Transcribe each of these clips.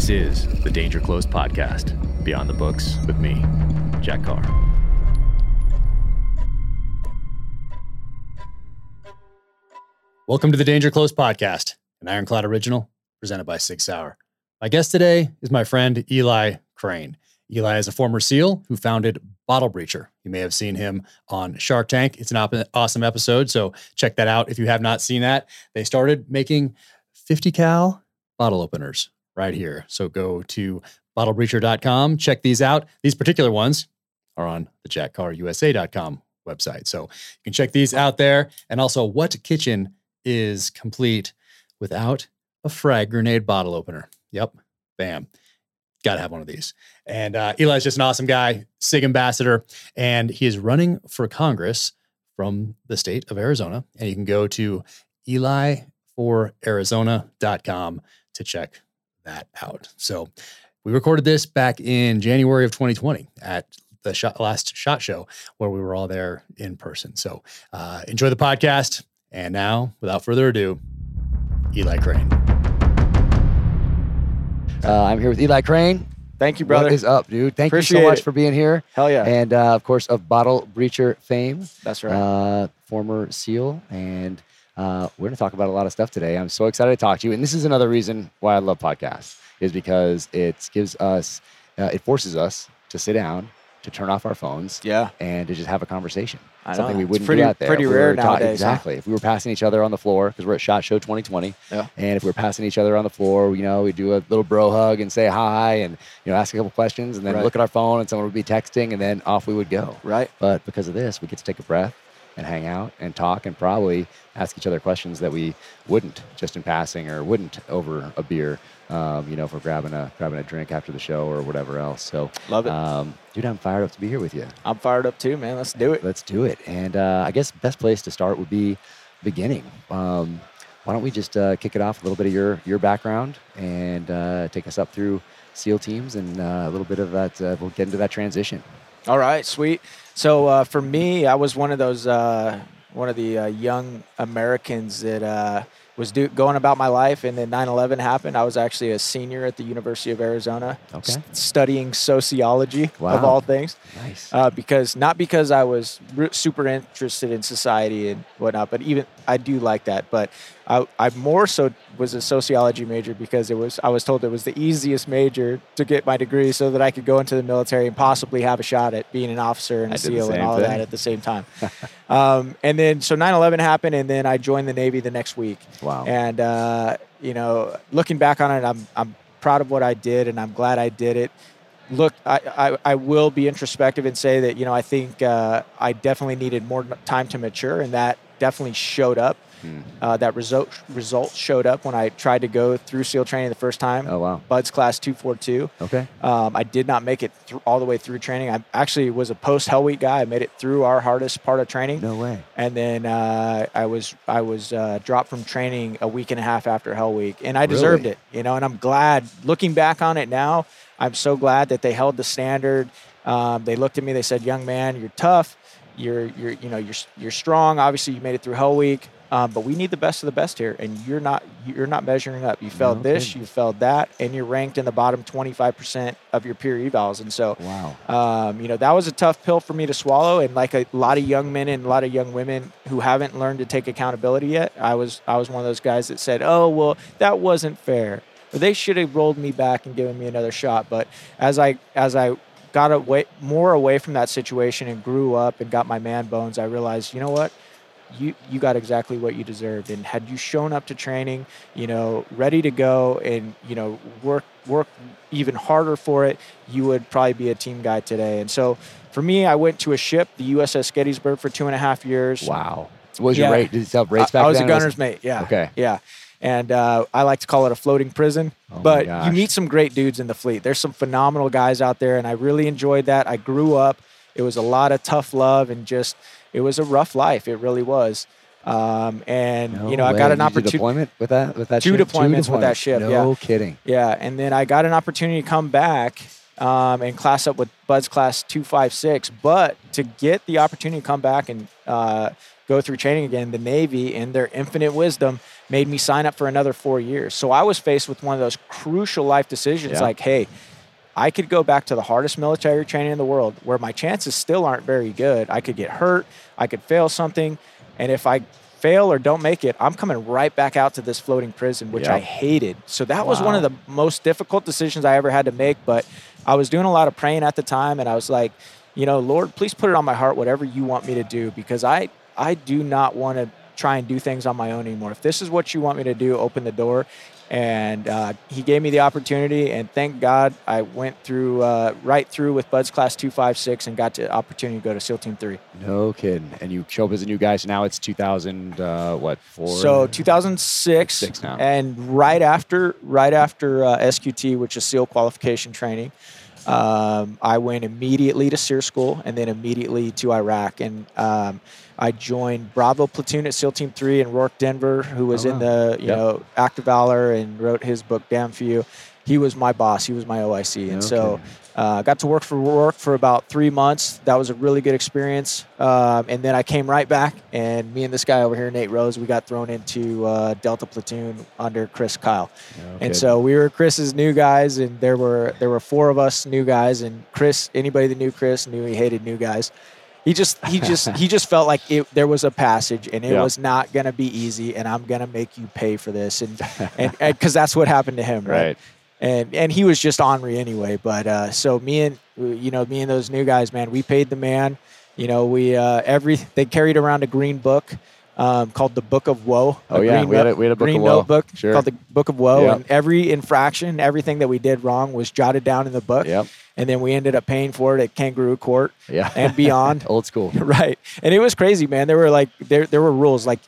This is the Danger Close podcast, Beyond the Books with me, Jack Carr. Welcome to the Danger Close podcast, an Ironclad original presented by Sig Sauer. My guest today is my friend Eli Crane. Eli is a former SEAL who founded Bottle Breacher. You may have seen him on Shark Tank. It's an op- awesome episode, so check that out if you have not seen that. They started making 50 cal bottle openers right here. So go to bottlebreacher.com, check these out. These particular ones are on the jackcarusa.com website. So you can check these out there. And also, what kitchen is complete without a frag grenade bottle opener? Yep. Bam. Got to have one of these. And uh, Eli's just an awesome guy, SIG ambassador, and he is running for Congress from the state of Arizona. And you can go to eli4arizona.com to check that out. So we recorded this back in January of 2020 at the shot, last shot show where we were all there in person. So uh, enjoy the podcast. And now, without further ado, Eli Crane. Uh, I'm here with Eli Crane. Thank you, brother. What is up, dude? Thank Appreciate you so much it. for being here. Hell yeah. And uh, of course, of Bottle Breacher fame, That's right. uh, former SEAL. And uh, we're going to talk about a lot of stuff today. I'm so excited to talk to you. And this is another reason why I love podcasts, is because it gives us, uh, it forces us to sit down, to turn off our phones, yeah. and to just have a conversation. I know. Something we wouldn't pretty- do out there. pretty we rare ta- nowadays, huh? Exactly. If we were passing each other on the floor, because we're at SHOT Show 2020, Yeah. and if we were passing each other on the floor, you know, we do a little bro hug and say hi and, you know, ask a couple questions and then Right. look at our phone and someone would be texting and then off we would go. Right. But because of this, we get to take a breath and hang out and talk and probably ask each other questions that we wouldn't just in passing or wouldn't over a beer, um, you know, if we're grabbing a grabbing a drink after the show or whatever else. So, Love it. um, dude, I'm fired up to be here with you. I'm fired up too, man. Let's do it. Let's do it. And uh, I guess best place to start would be beginning. Um, why don't we just uh, kick it off a little bit of your your background and uh, take us up through SEAL teams and uh, a little bit of that. Uh, we'll get into that transition. All right, sweet. So uh, for me, I was one of those uh, one of the uh, young Americans that uh, was do- going about my life, and then 9/11 happened. I was actually a senior at the University of Arizona, Okay. studying sociology of all things. Nice. uh, because not because I was re- super interested in society and whatnot, but even I do like that. But I, I more so was a sociology major because it was I was told it was the easiest major to get my degree, so that I could go into the military and possibly have a shot at being an officer and I a SEAL and all of thing. that at the same time. um, and then so 9/11 happened, and then I joined the Navy the next week. wow. And uh, you know, looking back on it, I'm I'm proud of what I did, and I'm glad I did it. Look, I, I, I will be introspective and say that you know I think uh, I definitely needed more time to mature, and that definitely showed up. Hmm. Uh, that result result showed up when I tried to go through SEAL training the first time. oh wow. Buds class 242. Okay. Um, I did not make it through, all the way through training. I actually was a post Hell Week guy. I made it through our hardest part of training No way. and then uh, I was I was uh, dropped from training a week and a half after Hell Week, and I deserved Really? it, you know. And I'm glad, looking back on it now, I'm so glad that they held the standard. Um, they looked at me, they said, "Young man, you're tough. You're you're you know you're you're strong. Obviously, you made it through Hell Week." Um, but we need the best of the best here, and you're not you're not measuring up. You failed No this, you failed that, and you're ranked in the bottom 25% of your peer evals. And so, Wow. um, you know, that was a tough pill for me to swallow. And like a lot of young men and a lot of young women who haven't learned to take accountability yet, I was I was one of those guys that said, "Oh, well, that wasn't fair. Or they should have rolled me back and given me another shot." But as I as I got away more away from that situation and grew up and got my man bones, I realized, you know what? You you got exactly what you deserved and had you shown up to training you know ready to go and you know work work even harder for it you would probably be a team guy today and so for me i went to a ship the uss gettysburg for two and a half years Wow. What was your rate? Did you have rates I, back I was then? a gunner's mate yeah Okay. yeah and uh, I like to call it a floating prison. Oh but you meet some great dudes in the fleet. There's some phenomenal guys out there, and I really enjoyed that. I grew up. It was a lot of tough love and just it was a rough life. It really was. Um, and No you know, I got an opportunity. deployment with that with that Two ship? deployments with that ship, No yeah. kidding. Yeah, and then I got an opportunity to come back um, and class up with Bud's class two five six. But to get the opportunity to come back and uh, go through training again, the Navy, in their infinite wisdom, made me sign up for another four years. So I was faced with one of those crucial life decisions Yeah. like, hey, I could go back to the hardest military training in the world where my chances still aren't very good. I could get hurt, I could fail something, and if I fail or don't make it, I'm coming right back out to this floating prison, which I hated. So that was one of the most difficult decisions I ever had to make, but I was doing a lot of praying at the time and I was like, you know, Lord, please put it on my heart whatever you want me to do because I I do not want to try and do things on my own anymore. If this is what you want me to do, open the door. And uh, he gave me the opportunity, and thank God I went through uh, right through with Buds Class 256 and got the opportunity to go to SEAL Team 3. No kidding. And you show up as a new guy. So now it's 2000, uh, what, four? So 2006, Six now. and right after right after uh, SQT, which is SEAL qualification training, um, I went immediately to SERE school and then immediately to Iraq, and um, I joined Bravo platoon at SEAL Team Three and Rorke Denver, who was Oh, in the you Yep. know Act of Valor and wrote his book Damn Few. He was my boss. He was my OIC, and No so. Uh, got to work for work for about three months. That was a really good experience. Um, and then I came right back, and me and this guy over here, Nate Rose, we got thrown into uh, Delta platoon under Chris Kyle. No And so we were Chris's new guys, and there were there were four of us new guys. And Chris, anybody that knew Chris knew he hated new guys. He just he just he just felt like it, there was a passage, and it Yeah. was not gonna be easy, and I'm gonna make you pay for this, and and because that's what happened to him, right? Right. And and he was just ornery anyway. But uh, so me and you know me and those new guys, man, we paid the man. You know, we uh, every they carried around a green book um, called the Book of Woe. Oh, yeah, we had a- we had a Book green of Woe. notebook Sure. called the Book of Woe, Yep. and every infraction, everything that we did wrong was jotted down in the book. Yep. And then we ended up paying for it at Kangaroo Court Yeah. and beyond. Old school. right and it was crazy man there were like there there were rules like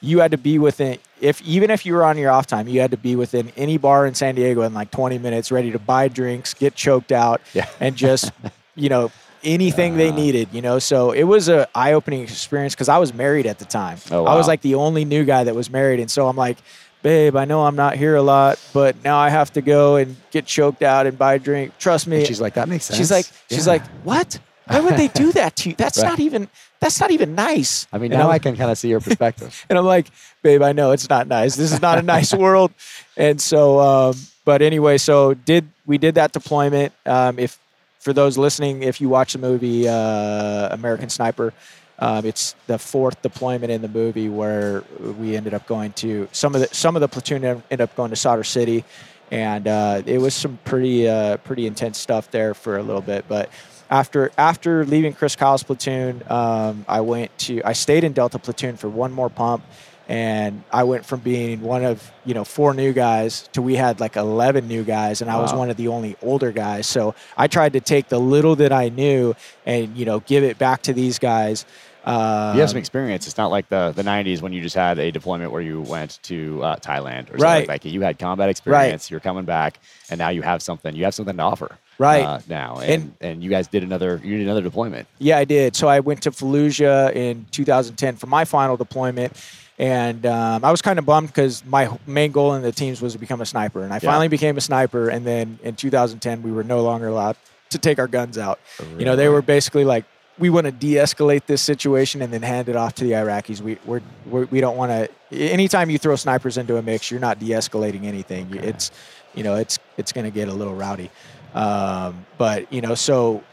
you had to be within if even if you were on your off time you had to be within any bar in san diego in like 20 minutes ready to buy drinks get choked out Yeah. and just you know anything they Uh. needed you know so it was a eye-opening experience because i was married at the time Oh, wow. i was like the only new guy that was married and so i'm like babe i know i'm not here a lot but now i have to go and get choked out and buy a drink trust me And she's like, that makes sense. She's like, she's like, what? Why would they do that to you? That's Right. not even. That's not even nice. I mean, And now I'm- I can kind of see your perspective. And I'm like, babe, I know it's not nice. This is not a nice world. And so, um, but anyway, so did we did that deployment? Um, if for those listening, if you watch the movie uh, American Sniper, um, it's the fourth deployment in the movie where we ended up going to some of the some of the platoon ended up going to Sadr City, and uh, it was some pretty uh, pretty intense stuff there for a little bit. But after after leaving Chris Kyle's platoon, um, I went to I stayed in Delta platoon for one more pump, and I went from being one of you know four new guys to we had like eleven new guys, and I was one of the only older guys. So I tried to take the little that I knew and you know give it back to these guys. Um, you have some experience. It's not like the, the 90s when you just had a deployment where you went to uh, Thailand or something Right. like that. You had combat experience. You're coming back, and now you have something. You have something to offer. Right. uh, now, and, And- and you guys did another. You did another deployment. Yeah, I did. So I went to Fallujah in 2010 for my final deployment. And um, I was kind of bummed because my main goal in the teams was to become a sniper. And I Yeah. finally became a sniper. And then in 2010, we were no longer allowed to take our guns out. You know, they were basically like, we want to de-escalate this situation and then hand it off to the Iraqis. We we're, we're, we don't want to. Anytime you throw snipers into a mix, you're not de-escalating anything. You- It's, you know, it's it's going to get a little rowdy. Um, but you know, so,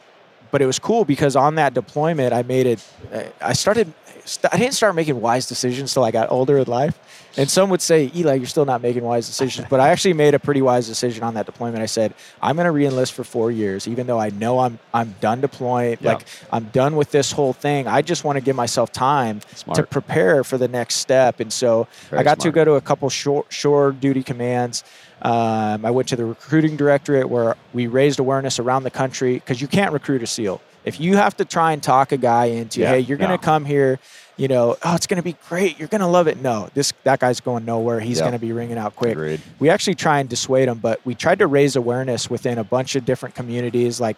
but it was cool because on that deployment, I made it. I started. I didn't start making wise decisions till I got older in life. And some would say, Eli, you're still not making wise decisions. But I actually made a pretty wise decision on that deployment. I said, I'm going to re-enlist for four years, even though I know I'm I'm done deploying. Yeah. Like I'm done with this whole thing. I just want to give myself time to prepare for the next step. And so Very I got to go to a couple shore, shore duty commands. Um, I went to the recruiting directorate where we raised awareness around the country because you can't recruit a SEAL. If you have to try and talk a guy into, Yeah, hey, you're going to come here, you know, oh, it's going to be great. You're going to love it. No, this that guy's going nowhere. He's Yeah. going to be ringing out quick. Agreed. We actually try and dissuade him, but we tried to raise awareness within a bunch of different communities, like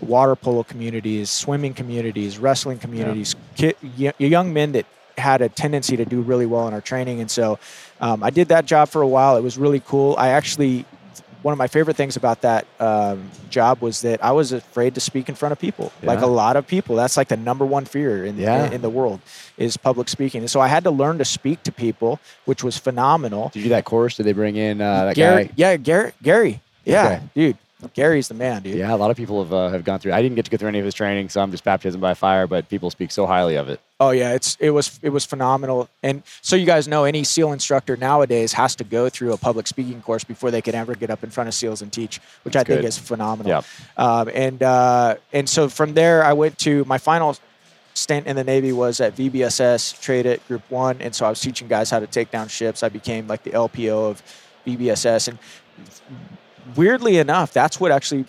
water polo communities, swimming communities, wrestling communities, ki- y- young men that had a tendency to do really well in our training. And so um, I did that job for a while. It was really cool. I actually one of my favorite things about that um, job was that I was afraid to speak in front of people, like a lot of people. That's like the number one fear in, Yeah. in, in the world is public speaking. And so I had to learn to speak to people, which was phenomenal. Did you do that course? Did they bring in uh, that Gary, guy? yeah, Gary, Gary, yeah, Okay. dude, Gary's the man, dude. Yeah, a lot of people have uh, have gone through. I didn't get to go through any of his training, so I'm just baptism by fire. But people speak so highly of it. Oh yeah, it's it was it was phenomenal. And so you guys know any SEAL instructor nowadays has to go through a public speaking course before they can ever get up in front of SEALs and teach, which I think good. is phenomenal. Yep. Um, and uh, and so from there, I went to my final stint in the Navy was at VBSS Trade It Group One, and so I was teaching guys how to take down ships. I became like the LPO of VBSS, and weirdly enough, that's what actually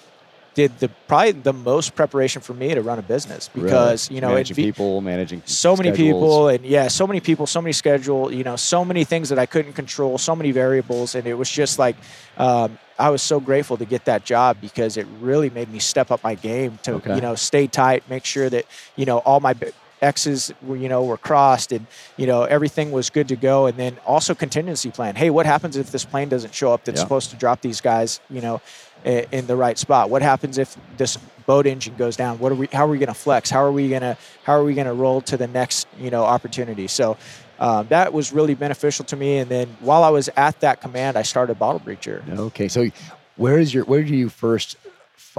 did the probably the most preparation for me to run a business because Really. you know managing V- people, managing so many schedules. people and yeah so many people so many schedule you know so many things that i couldn't control so many variables and it was just like um, i was so grateful to get that job because it really made me step up my game to Okay. you know stay tight make sure that you know all my x's were you know were crossed and you know everything was good to go and then also contingency plan hey what happens if this plane doesn't show up that's Yeah. supposed to drop these guys you know in the right spot. What happens if this boat engine goes down? What are we how are we going to flex? How are we going to how are we going to roll to the next you know opportunity? So um, that was really beneficial to me. And then while i was at that command i started bottle breacher. Okay, so where is your where do you first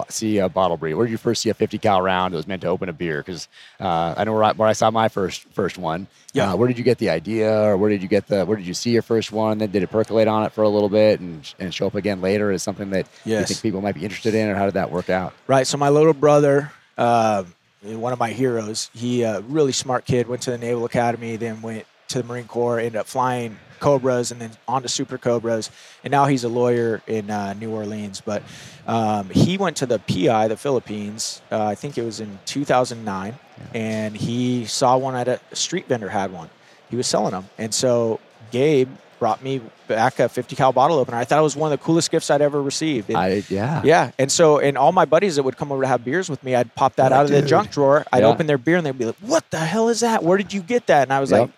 see a bottle breed? Where did you first see a 50 cal round that was meant to open a beer? Because uh, I know where I, where I saw my first first one. Yeah. Uh, where did you get the idea, or where did you get the where did you see your first one? Then did it percolate on it for a little bit and and show up again later as something that you Yes. think people might be interested in, or how did that work out? Right. So my little brother, um, one of my heroes, he a really smart kid, went to the Naval Academy, then went to the Marine Corps, ended up flying Cobras and then on to Super Cobras, and now he's a lawyer in uh, New Orleans. But um, he went to the PI, the Philippines. Uh, I think it was in 2009, and he saw one at a, a street vendor had one. He was selling them, and so Gabe brought me back a 50 cal bottle opener. I thought it was one of the coolest gifts I'd ever received. And I yeah yeah, and so and all my buddies that would come over to have beers with me, I'd pop that Like, out of the junk drawer. I'd Yeah. open their beer and they'd be like, "What the hell is that? Where did you get that?" And I was Yep. like,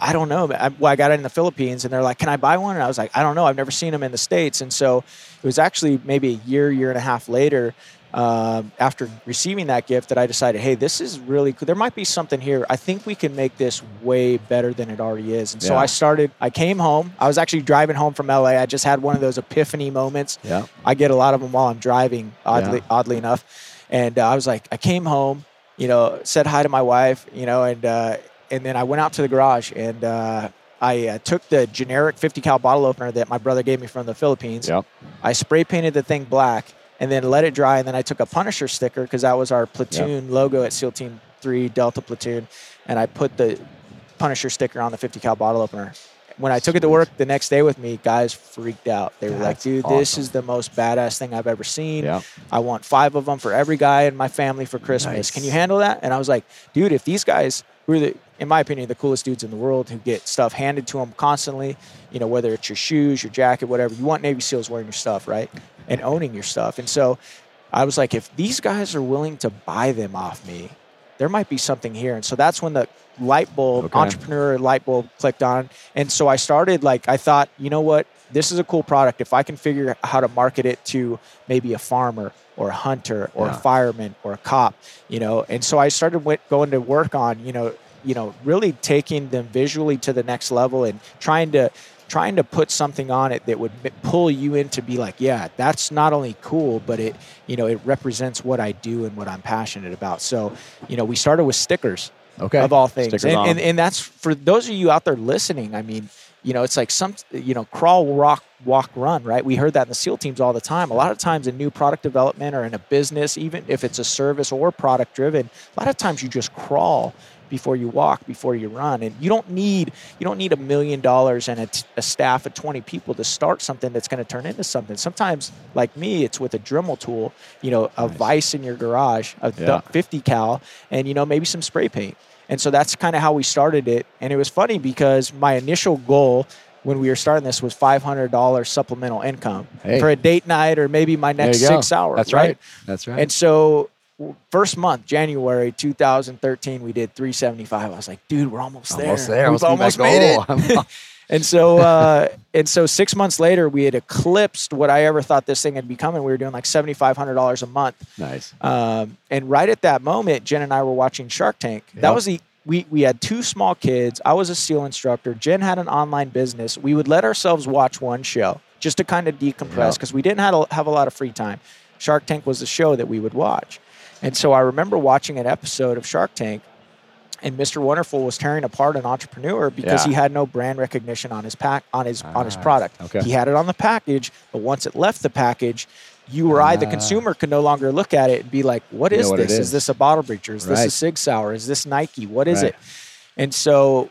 "I don't know." I, well, I got it in the Philippines, and they're like, "Can I buy one?" And I was like, "I don't know. I've never seen them in the states." And so it was actually maybe a year, year and a half later. Um, after receiving that gift, that I decided, hey, this is really cool. There might be something here. I think we can make this way better than it already is. And so I started. I came home. I was actually driving home from LA. I just had one of those epiphany moments. yeah I get a lot of them while I'm driving, oddly, Yeah. oddly enough. And uh, I was like, I came home, you know, said hi to my wife, you know, and uh, and then I went out to the garage and uh, I uh, took the generic 50 cal bottle opener that my brother gave me from the Philippines. Yep. I spray painted the thing black and then let it dry. And then I took a Punisher sticker because that was our platoon logo at SEAL Team 3 Delta Platoon. And I put the Punisher sticker on the 50 cal bottle opener. When I took it to work the next day with me, guys freaked out. They were like, That's dude, this awesome. is the most badass thing I've ever seen. Yeah. I want five of them for every guy in my family for Christmas. Nice. Can you handle that? And I was like, dude, if these guys who are the, in my opinion, the coolest dudes in the world who get stuff handed to them constantly, you know, whether it's your shoes, your jacket, whatever, you want Navy SEALs wearing your stuff, right? And owning your stuff. And so I was like, if these guys are willing to buy them off me, there might be something here. And so that's when the light bulb, Okay. entrepreneur light bulb clicked on. And so I started like, I thought, you know what? This is a cool product. If I can figure out how to market it to maybe a farmer or a hunter or Yeah. a fireman or a cop, you know, and so I started went, going to work on, you know, you know, really taking them visually to the next level and trying to trying to put something on it that would pull you in to be like, yeah, that's not only cool, but it, you know, it represents what I do and what I'm passionate about. So, you know, we started with stickers Okay. of all things. And, and, and that's for those of you out there listening. I mean, you know, it's like some, you know, crawl, walk, walk, run, right? We heard that in the SEAL teams all the time. A lot of times in new product development or in a business, even if it's a service or product driven, a lot of times you just crawl before you walk, before you run. And you don't need, you don't need a million dollars and a, t- a staff of 20 people to start something that's going to turn into something. Sometimes, like me, it's with a Dremel tool, you know, a vise in your garage, a Yeah. 50 cal, and, you know, maybe some spray paint. And so that's kind of how we started it. And it was funny because my initial goal when we were starting this was $500 supplemental income Hey. for a date night or maybe my next go. six hours. That's right. That's right. And so first month, January 2013, we did 375. I was like, dude, we're almost there. almost there. We've Almost, made it. And so, uh, and so six months later, we had eclipsed what I ever thought this thing had become, and we were doing like seventy five hundred dollars a month. Nice. Um, and right at that moment, Jen and I were watching Shark Tank. That was the we we had two small kids. I was a SEAL instructor. Jen had an online business. We would let ourselves watch one show just to kind of decompress Yep. because we didn't have a, have a lot of free time. Shark Tank was the show that we would watch, and so I remember watching an episode of Shark Tank. And Mr. Wonderful was tearing apart an entrepreneur because Yeah. he had no brand recognition on his pack on his on his Ah, product. okay. He had it on the package, but once it left the package, you or I, the Ah. consumer, could no longer look at it and be like, "What is what this? is. Is this a bottle breacher? Is this a Sig Sauer? Is this Nike? What is Right. it?" And so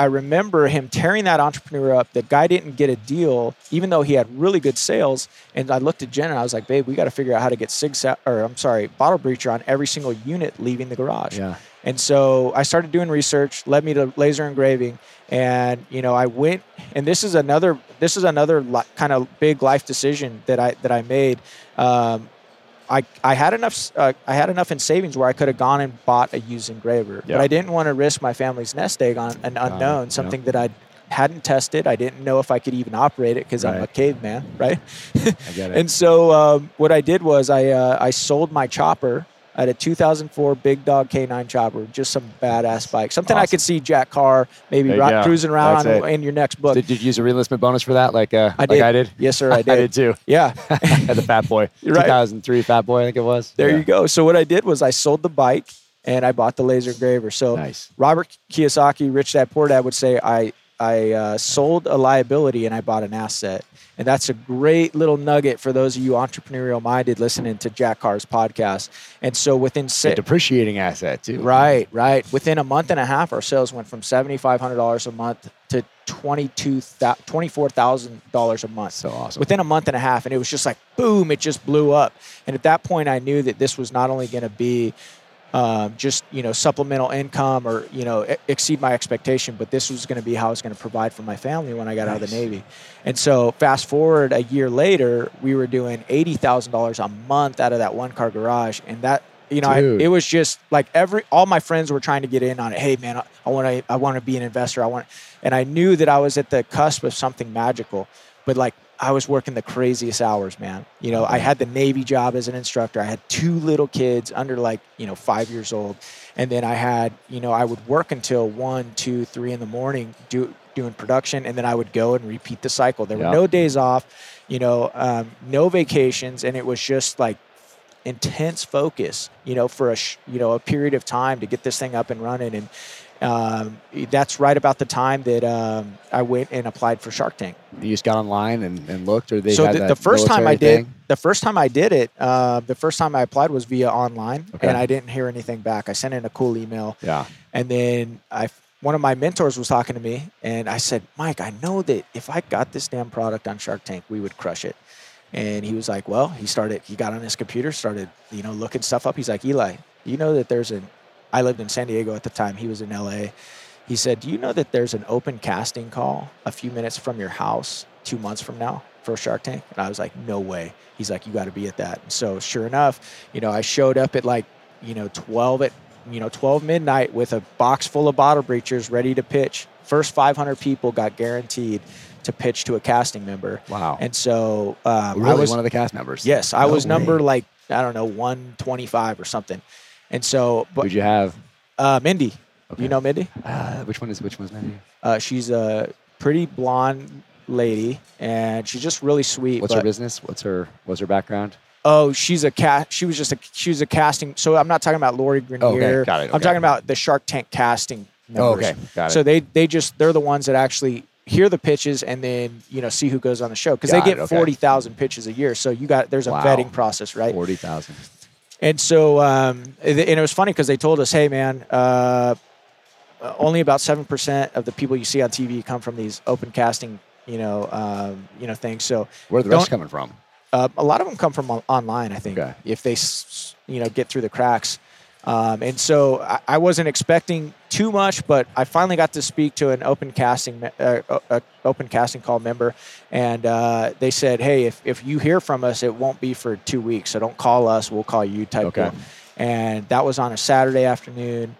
I remember him tearing that entrepreneur up. The guy didn't get a deal, even though he had really good sales. And I looked at Jen and I was like, "Babe, we got to figure out how to get Sig or I'm sorry, bottle breacher on every single unit leaving the garage." Yeah. And so I started doing research, led me to laser engraving, and you know I went. And this is another this is another li- kind of big life decision that I that I made. Um, I, I had enough uh, I had enough in savings where I could have gone and bought a used engraver, Yeah. but I didn't want to risk my family's nest egg on an unknown, yeah. something that I hadn't tested. I didn't know if I could even operate it because I'm a caveman, right? I get it. And so um, what I did was I uh, I sold my chopper. I had a 2004 Big Dog K9 chopper, just some badass bike, something I could see Jack Carr maybe There you ri- go. cruising around on, in your next book. did, did you use a reenlistment bonus for that, like uh, I like did. I did? Yes, sir, I I did. did too. Yeah, Had the Fat Boy, You're right. 2003 Fat Boy, I think it was. there Yeah. you go. So what I did was I sold the bike and I bought the laser engraver. So Nice. Robert Kiyosaki, Rich Dad Poor Dad would say I I uh, sold a liability and I bought an asset. And that's a great little nugget for those of you entrepreneurial minded listening to Jack Carr's podcast. And so within A six, depreciating asset too. Right, right. Within a month and a half, our sales went from seventy five hundred dollars a month to twenty two twenty four thousand dollars a month. So awesome. Within a month and a half, and it was just like boom! It just blew up. And at that point, I knew that this was not only going to be um, just you know supplemental income or you know e- exceed my expectation, but this was going to be how I was going to provide for my family when I got out of the Navy. And so fast forward a year later, we were doing eighty thousand dollars a month out of that one car garage, and that you know I, it was just like every all my friends were trying to get in on it. Hey man, I- I want to I want to be an investor. I want, and I knew that I was at the cusp of something magical, but like. I was working the craziest hours, man. You know, I had the Navy job as an instructor. I had two little kids under like, you know, five years old. And then I had, you know, I would work until one, two, three in the morning do, doing production. And then I would go and repeat the cycle. There Yeah. were no days off, you know, um, no vacations. And it was just like intense focus, you know, for a, sh- you know, a period of time to get this thing up and running. And um, that's right about the time that um, I went and applied for Shark Tank You just got online and, and looked, or they so had the, that the first time I did, thing? the first time I did it, uh, the first time I applied was via online, Okay. and I didn't hear anything back. I sent in a cool email, Yeah. and then I, one of my mentors was talking to me, and I said, Mike, I know that if I got this damn product on Shark Tank, we would crush it. And he was like, well, he started, he got on his computer, started, you know, looking stuff up. He's like, Eli, you know that there's an, I lived in San Diego at the time. He was in LA. He said, do you know that there's an open casting call a few minutes from your house two months from now for Shark Tank? And I was like, no way. He's like, you got to be at that. And so sure enough, you know, I showed up at like, you know, 12 at, you know, 12 midnight with a box full of bottle breachers ready to pitch. First 500 people got guaranteed to pitch to a casting member. Wow. And so um, really I was one of the cast members. yes, I No was number like I don't know 125 or something. And so, but Who'd you have? uh, Mindy, Okay. you know Mindy? Uh, which one is which one's Mandy? Uh, she's a pretty blonde lady, and she's just really sweet. What's her business? What's her what's her background? Oh, she's a cat. She was just a she was a casting. So I'm not talking about Lori Greiner. got it, I'm talking about the Shark Tank casting. Oh, okay, got it. So they they just they're the ones that actually hear the pitches and then you know see who goes on the show because they get it, okay. forty thousand pitches a year. So you got there's a Wow. vetting process, right? Forty thousand. And so, um, and it was funny because they told us, "Hey, man, uh, only about seven percent of the people you see on TV come from these open casting, you know, um, you know, things." So Where are the rest coming from? uh, a lot of them come from on- online. I think Okay. if they, you know, get through the cracks. Um, and so I, I wasn't expecting too much, but I finally got to speak to an open casting, uh, uh, uh, open casting call member, and uh, they said, "Hey, if, if you hear from us, it won't be for two weeks, so don't call us. We'll call you." Type Okay. deal. And that was on a Saturday afternoon.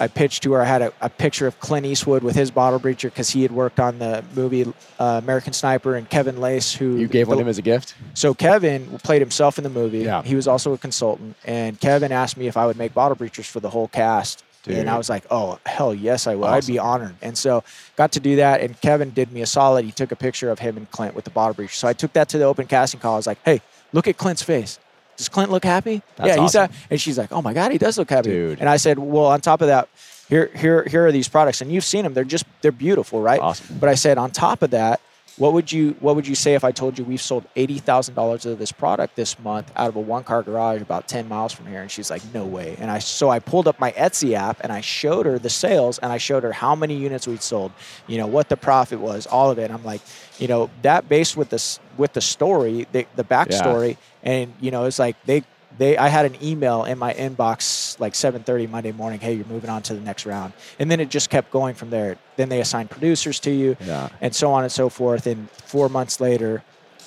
I pitched to her. I had a, a picture of Clint Eastwood with his bottle breacher because he had worked on the movie uh, American Sniper, and Kevin Lacz, who You gave one the- to him as a gift. so Kevin played himself in the movie. Yeah. He was also a consultant, and Kevin asked me if I would make bottle breachers for the whole cast. Dude. And I was like, "Oh hell yes, I will. I'd be honored." And so got to do that. And Kevin did me a solid. He took a picture of him and Clint with the bottle breacher. So I took that to the open casting call. I was like, "Hey, look at Clint's face. Does Clint look happy?" That's yeah, he's awesome. and she's like, "Oh my god, he does look happy." Dude. And I said, "Well, on top of that, here here here are these products, and you've seen them. They're just they're beautiful, right?" Awesome. But I said, on top of that, what would you what would you say if I told you we've sold eighty thousand dollars of this product this month out of a one car garage about ten miles from here? And she's like, no way. And I so I pulled up my Etsy app and I showed her the sales and I showed her how many units we'd sold, you know what the profit was, all of it. And I'm like, you know that based with this with the story, the, the backstory, and you know it's like they. They, I had an email in my inbox like 7:30 Monday morning. Hey, you're moving on to the next round, and then it just kept going from there. Then they assigned producers to you Yeah. and so on and so forth. And four months later,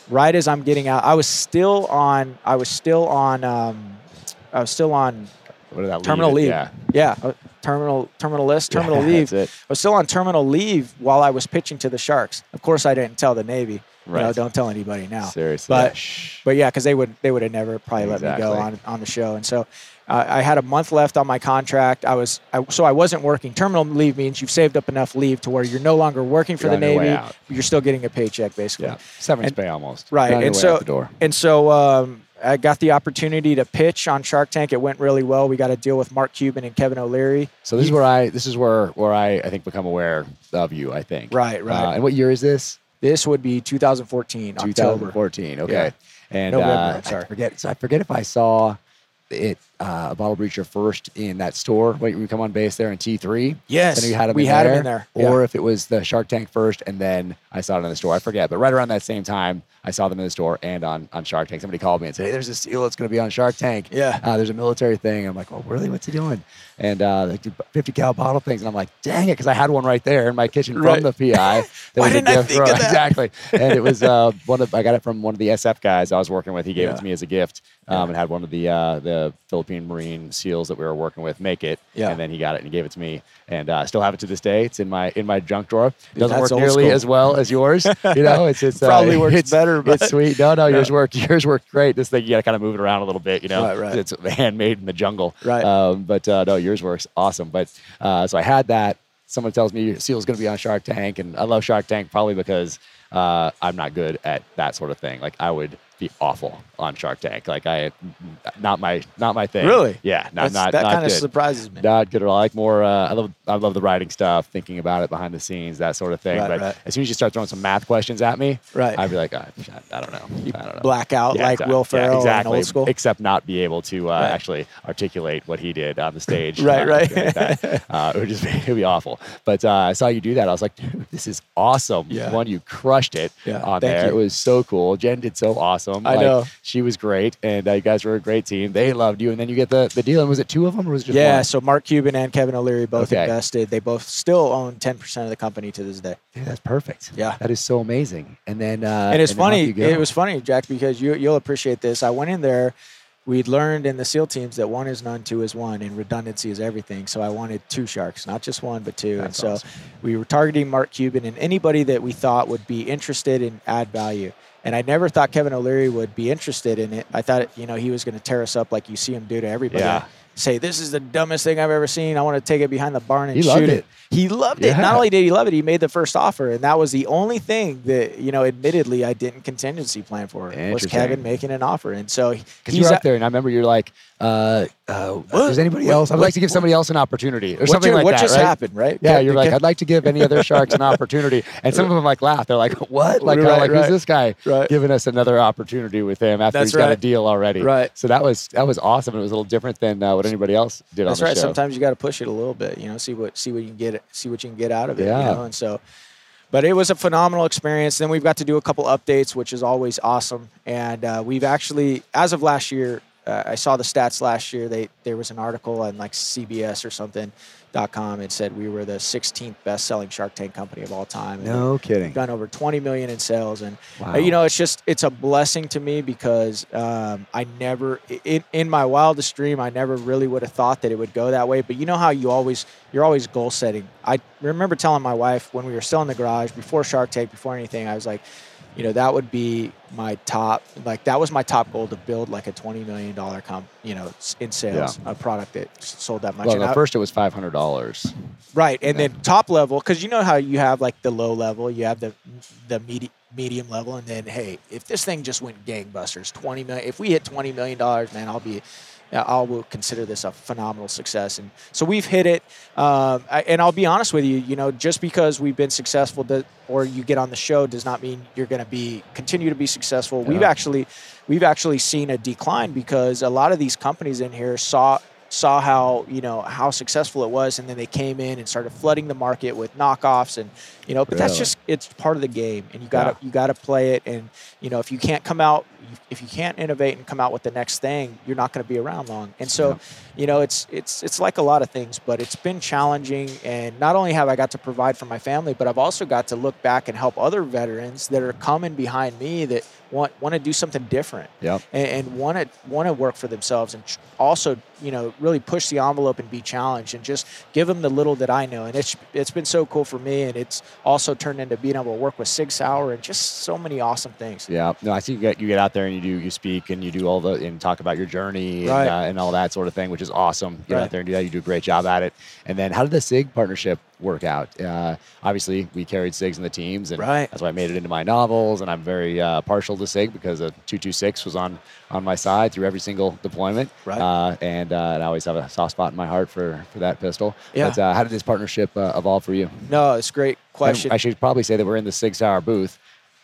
right as I'm getting out, I was still on. I was still on. Um, I was still on What did that terminal leave? Yeah. yeah, uh, terminal terminal list, terminal Yeah, leave. I was still on terminal leave while I was pitching to the Sharks. Of course, I didn't tell the Navy. You know, Right. don't tell anybody now. Seriously. But- Yeah. But yeah, because they would they would have never probably let me go on on the show, and so uh, I had a month left on my contract. I was I, so I wasn't working. Terminal leave means you've saved up enough leave to where you're no longer working for You're the on your way Navy, but you're still getting a paycheck basically. yeah. Severance and- pay almost. right, You're on your and so-. And so um, I got the opportunity to pitch on Shark Tank. It went really well. We got a deal with Mark Cuban and Kevin O'Leary. So this is where I this is where where I I think become aware of you. I think. Right, right. Uh, and what year is this? This would be 2014 October. 2014. Okay. Yeah. And November, uh, sorry. I forget. So I forget if I saw it uh, a bottle breacher first in that store when you come on base there in T3. Yes, I know you had him we in had there, him in there. Or Yeah. if it was the Shark Tank first and then I saw it in the store. I forget. But right around that same time, I saw them in the store and on, on Shark Tank. Somebody called me and said, Hey, there's a seal that's going to be on Shark Tank. Yeah. Uh, there's a military thing. I'm like, Oh, really? What's he doing? And uh, they do 50 cal bottle things. And I'm like, Dang it. Because I had one right there in my kitchen Right. from the PI. That Why was didn't I gift think from- of that? Exactly. And it was uh, one of, I got it from one of the SF guys I was working with. He gave Yeah. it to me as a gift um, Yeah. and had one of the uh, the Philippine Marine SEALs that we were working with make it. Yeah. And then he got it and he gave it to me. And uh, I still have it to this day. It's in my in my junk drawer. It doesn't that's work nearly school. as well as yours. You know, it's it's uh, Probably works it's- better, but- it's sweet. No, no, yours worked. Yours worked great. This thing you got to kind of move it around a little bit. You know, Right, right. it's handmade in the jungle. Right. Um, but uh, no, yours works awesome. But uh, so I had that. Someone tells me Seal's is going to be on Shark Tank, and I love Shark Tank probably because uh, I'm not good at that sort of thing. Like I would be awful on Shark Tank. Like I, not my, not my thing. Really? Yeah. Not That's- not that not kind of good. surprises me. Not good at all. I like more. Uh, I love. I love the writing stuff, thinking about it behind the scenes, that sort of thing. Right, but right. as soon as you start throwing some math questions at me, Right. I'd be like, "Ah, I, I don't know. I don't know. Blackout Yeah, like exactly. Will Yeah, Ferrell exactly. old school. Except not be able to uh, Right. actually articulate what he did on the stage. Right, right. like. Uh, it would just be, it would be awful. But uh, I saw you do that. I was like, dude, this is awesome. Yeah. One, you crushed it Yeah, on there. you. It was so cool. Jen did so awesome. I Like, know. She was great, and uh, you guys were a great team. They loved you, and then you get the the deal. And was it two of them, or was it just yeah, one? so Mark Cuban and Kevin O'Leary both Okay. invested. They both still own 10% of the company to this day. That's perfect. Yeah. that is so amazing. And then uh, and it's off funny. It was funny, Jack, because you you'll appreciate this. I went in there. We'd learned in the SEAL teams that one is none, two is one, and redundancy is everything. So I wanted two sharks, not just one, but two. That's and so awesome. we were targeting Mark Cuban and anybody that we thought would be interested in add value. And I never thought Kevin O'Leary would be interested in it. I thought, you know, he was going to tear us up like you see him do to everybody. Yeah. Say this is the dumbest thing I've ever seen. I want to take it behind the barn and He shoot loved it. it. He loved it. Not only did he love it, he made the first offer, and that was the only thing that you know. Admittedly, I didn't contingency plan for was Kevin making an offer, and so Because he's you were up there, and I remember you're like, uh, uh, What? "Does anybody What- else? I'd what- like to give somebody else an opportunity, or something ju- like what that." just right? happened, right? Yeah, you're like, I'd like to give any other sharks an opportunity, and some of them like laugh. They're like, "What? Like, Right, like right. who's this guy giving us another opportunity with him after That's he's got a deal already?" Right. So that was that was awesome. It was a little different than uh, what anybody else did That's on the right. show. Sometimes you got to push it a little bit, you know, see what see what you can get see what you can get out of it. Yeah. You know? And so but it was a phenomenal experience. Then we've got to do a couple updates, which is always awesome. And uh, we've actually, as of last year, uh, I saw the stats last year. They there was an article on like CBS or something. Dot com. It said we were the 16th best-selling Shark Tank company of all time. And No kidding. We've done over 20 million in sales, and Wow. uh, you know, it's just it's a blessing to me because um, I never in, in my wildest dream I never really would have thought that it would go that way. But you know how you always you're always goal setting. I remember telling my wife when we were still in the garage before Shark Tank, before anything, I was like, you know, that would be my top like that was my top goal to build like a 20 million dollar comp, you know, in sales a product that sold that much. well, And at I- first it was five hundred dollars. Right, and then top level because you know how you have like the low level, you have the the medi- medium level, and then hey, if this thing just went gangbusters, twenty million. If we hit twenty million dollars, man, I'll be, I will consider this a phenomenal success. And so we've hit it. Um, I, and I'll be honest with you, you know, just because we've been successful, or you get on the show, does not mean you're going to be continue to be successful. We've actually, we've actually seen a decline because a lot of these companies in here saw saw how you know how successful it was and then they came in and started flooding the market with knockoffs and you know but that's just it's part of the game and you got to you got to play it and you know if you can't come out if you can't innovate and come out with the next thing you're not going to be around long and so Yeah. you know it's it's it's like a lot of things but it's been challenging and not only have I got to provide for my family but I've also got to look back and help other veterans that are coming behind me that want want to do something different Yep. and, and want to want to work for themselves and tr- also you know really push the envelope and be challenged and just give them the little that I know and it's it's been so cool for me and it's also turned into being able to work with Sig Sauer and just so many awesome things. Yeah, no, I see you get you get out there and you do you speak and you do all the and talk about your journey and, uh, and all that sort of thing, which is awesome. Get Right. out there and do that. You do a great job at it. And then, how did the Sig partnership work out? Uh, obviously, we carried Sigs in the teams, and Right. that's why I made it into my novels. And I'm very uh, partial to Sig because a two two six was on on my side through every single deployment. Right. Uh, and, uh, and I always have a soft spot in my heart for for that pistol. Yeah. But uh, how did this partnership uh, evolve for you? No, it's a great And question. I should probably say that we're in the Sig Sauer booth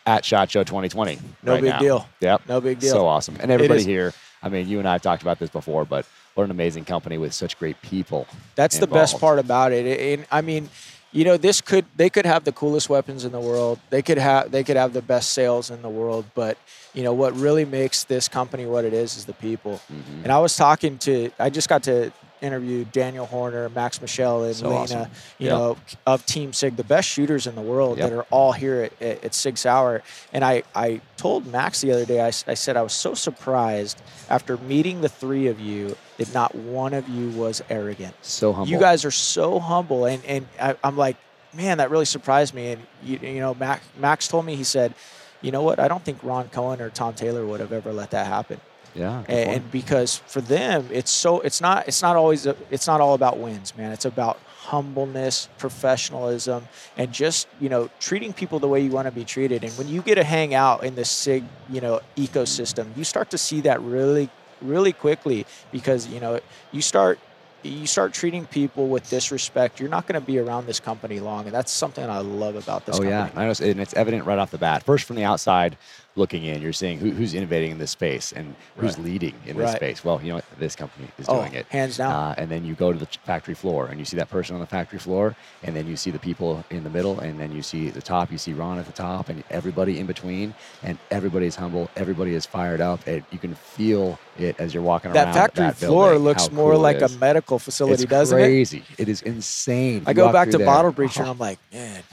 at Shot Show 2020. No right big now. deal. Yep. No big deal. So awesome. And everybody here, I mean, you and I have talked about this before, but what an amazing company with such great people. That's the best part about it. And I mean, you know, this could they could have the coolest weapons in the world. They could have they could have the best sales in the world, but you know what really makes this company what it is is the people. Mhm. And I was talking to I just got to interview Daniel Horner, Max Michel, and So Lena, awesome. you Yep. know, of Team Sig, the best shooters in the world Yep. that are all here at, at, at Sig Sauer. And I, I told Max the other day, I said I was so surprised after meeting the three of you that not one of you was arrogant. So humble. You guys are so humble, and and I, I'm like, man, that really surprised me. And you, you know, Max, Max told me he said, you know what? I don't think Ron Cohen or Tom Taylor would have ever let that happen. Yeah. And, and because for them, it's so it's not it's not always a, it's not all about wins, man. It's about humbleness, professionalism, and just you know treating people the way you want to be treated. And when you get to hang out in the Sig, you know, ecosystem, you start to see that really really quickly because you know you start you start treating people with disrespect, you're not going to be around this company long, and that's something I love about this oh company. yeah, I know, and it's evident right off the bat. First, from the outside looking in, you're seeing who, who's innovating in this space and who's Right. leading in this Right. space. Well, you know, what? this company is Oh, doing it. hands down. Uh, and then you go to the factory floor and you see that person on the factory floor, and then you see the people in the middle, and then you see the top. You see Ron at the top, and everybody in between, and everybody is humble. Everybody is fired up, and you can feel it as you're walking that around. factory that factory floor looks how more cool like a medical facility, it's doesn't it? crazy. It is insane. I You go back to there, Bottle Breach and oh, I'm like, man,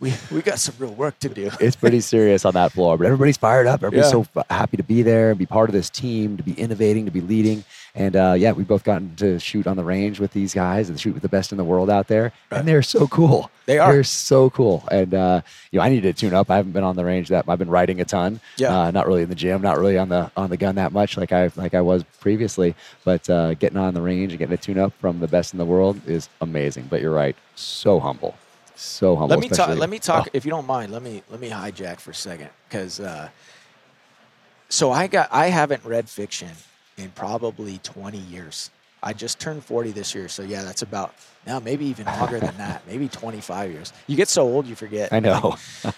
we, we got some real work to do. it's pretty serious on that floor, but everybody's fired up. Everybody's Yeah. so f- happy to be there and be part of this team, to be innovating, to be leading. And uh, yeah, we've both gotten to shoot on the range with these guys and shoot with the best in the world out there, Right. and they're so cool. They are. They're so cool. And uh, you know, I need to tune up. I haven't been on the range that I've been riding a ton. Yeah. Uh, not really in the gym, not really on the on the gun that much like I like I was previously. But uh, getting on the range and getting a tune up from the best in the world is amazing. But you're right, so humble, so humble. let me talk. Let me talk, Oh, if you don't mind. Let me let me hijack for a second, because uh, so I got I haven't read fiction in probably 20 years. I just turned 40 this year, so yeah, that's about now maybe even longer than that, maybe 25 years. You get so old, you forget. I know.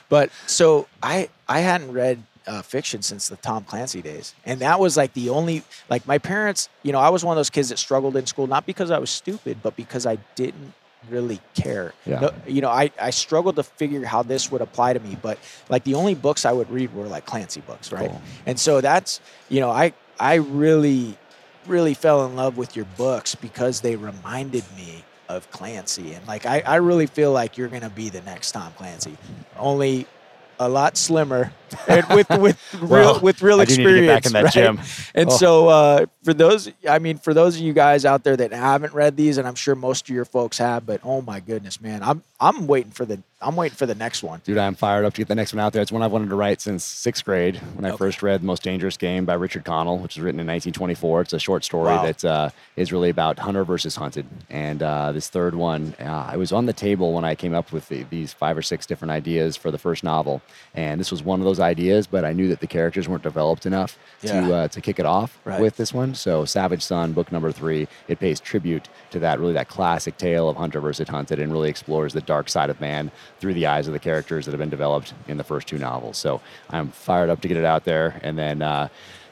But so I I hadn't read uh, fiction since the Tom Clancy days, and that was like the only like my parents. You know, I was one of those kids that struggled in school not because I was stupid, but because I didn't really care. Yeah. No- you know, I I struggled to figure how this would apply to me, but like the only books I would read were like Clancy books, right? Cool. And so that's you know I. I really, really fell in love with your books because they reminded me of Clancy. And like, I, I really feel like you're going to be the next Tom Clancy, only a lot slimmer and with with Well, real with real I do need to experience. back in that right? gym. And Oh. so uh, for those, I mean, for those of you guys out there that haven't read these, and I'm sure most of your folks have, but oh my goodness, man, I'm I'm waiting for the I'm waiting for the next one. Dude, I'm fired up to get the next one out there. It's one I've wanted to write since sixth grade when I first read The Most Dangerous Game by Richard Connell, which was written in 1924. It's a short story Wow. that uh, is really about hunter versus hunted. And uh, this third one, uh, I was on the table when I came up with the, these five or six different ideas for the first novel. And this was one of those ideas, but I knew that the characters weren't developed enough Yeah. to, uh, to kick it off Right. with this one. So Savage Son, book number three, it pays tribute to that really that classic tale of hunter versus hunted and really explores the dark side of man through the eyes of the characters that have been developed in the first two novels. So I'm fired up to get it out there, and then. Uh,